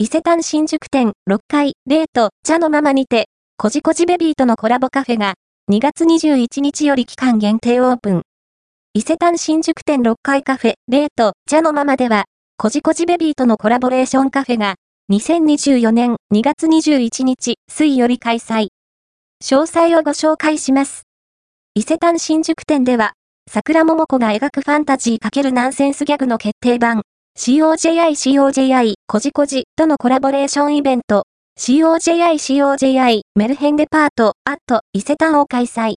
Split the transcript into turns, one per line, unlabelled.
伊勢丹新宿店6階デート茶のままにて、こじこじベビーとのコラボカフェが2月21日より期間限定オープン。伊勢丹新宿店6階カフェデート茶のままでは、こじこじベビーとのコラボレーションカフェが2024年2月21日水より開催。詳細をご紹介します。伊勢丹新宿店では、桜桃子が描くファンタジー×ナンセンスギャグの決定版、COJI COJI コジコジとのコラボレーションイベント、COJI COJI メルヘンデパートアット伊勢丹を開催。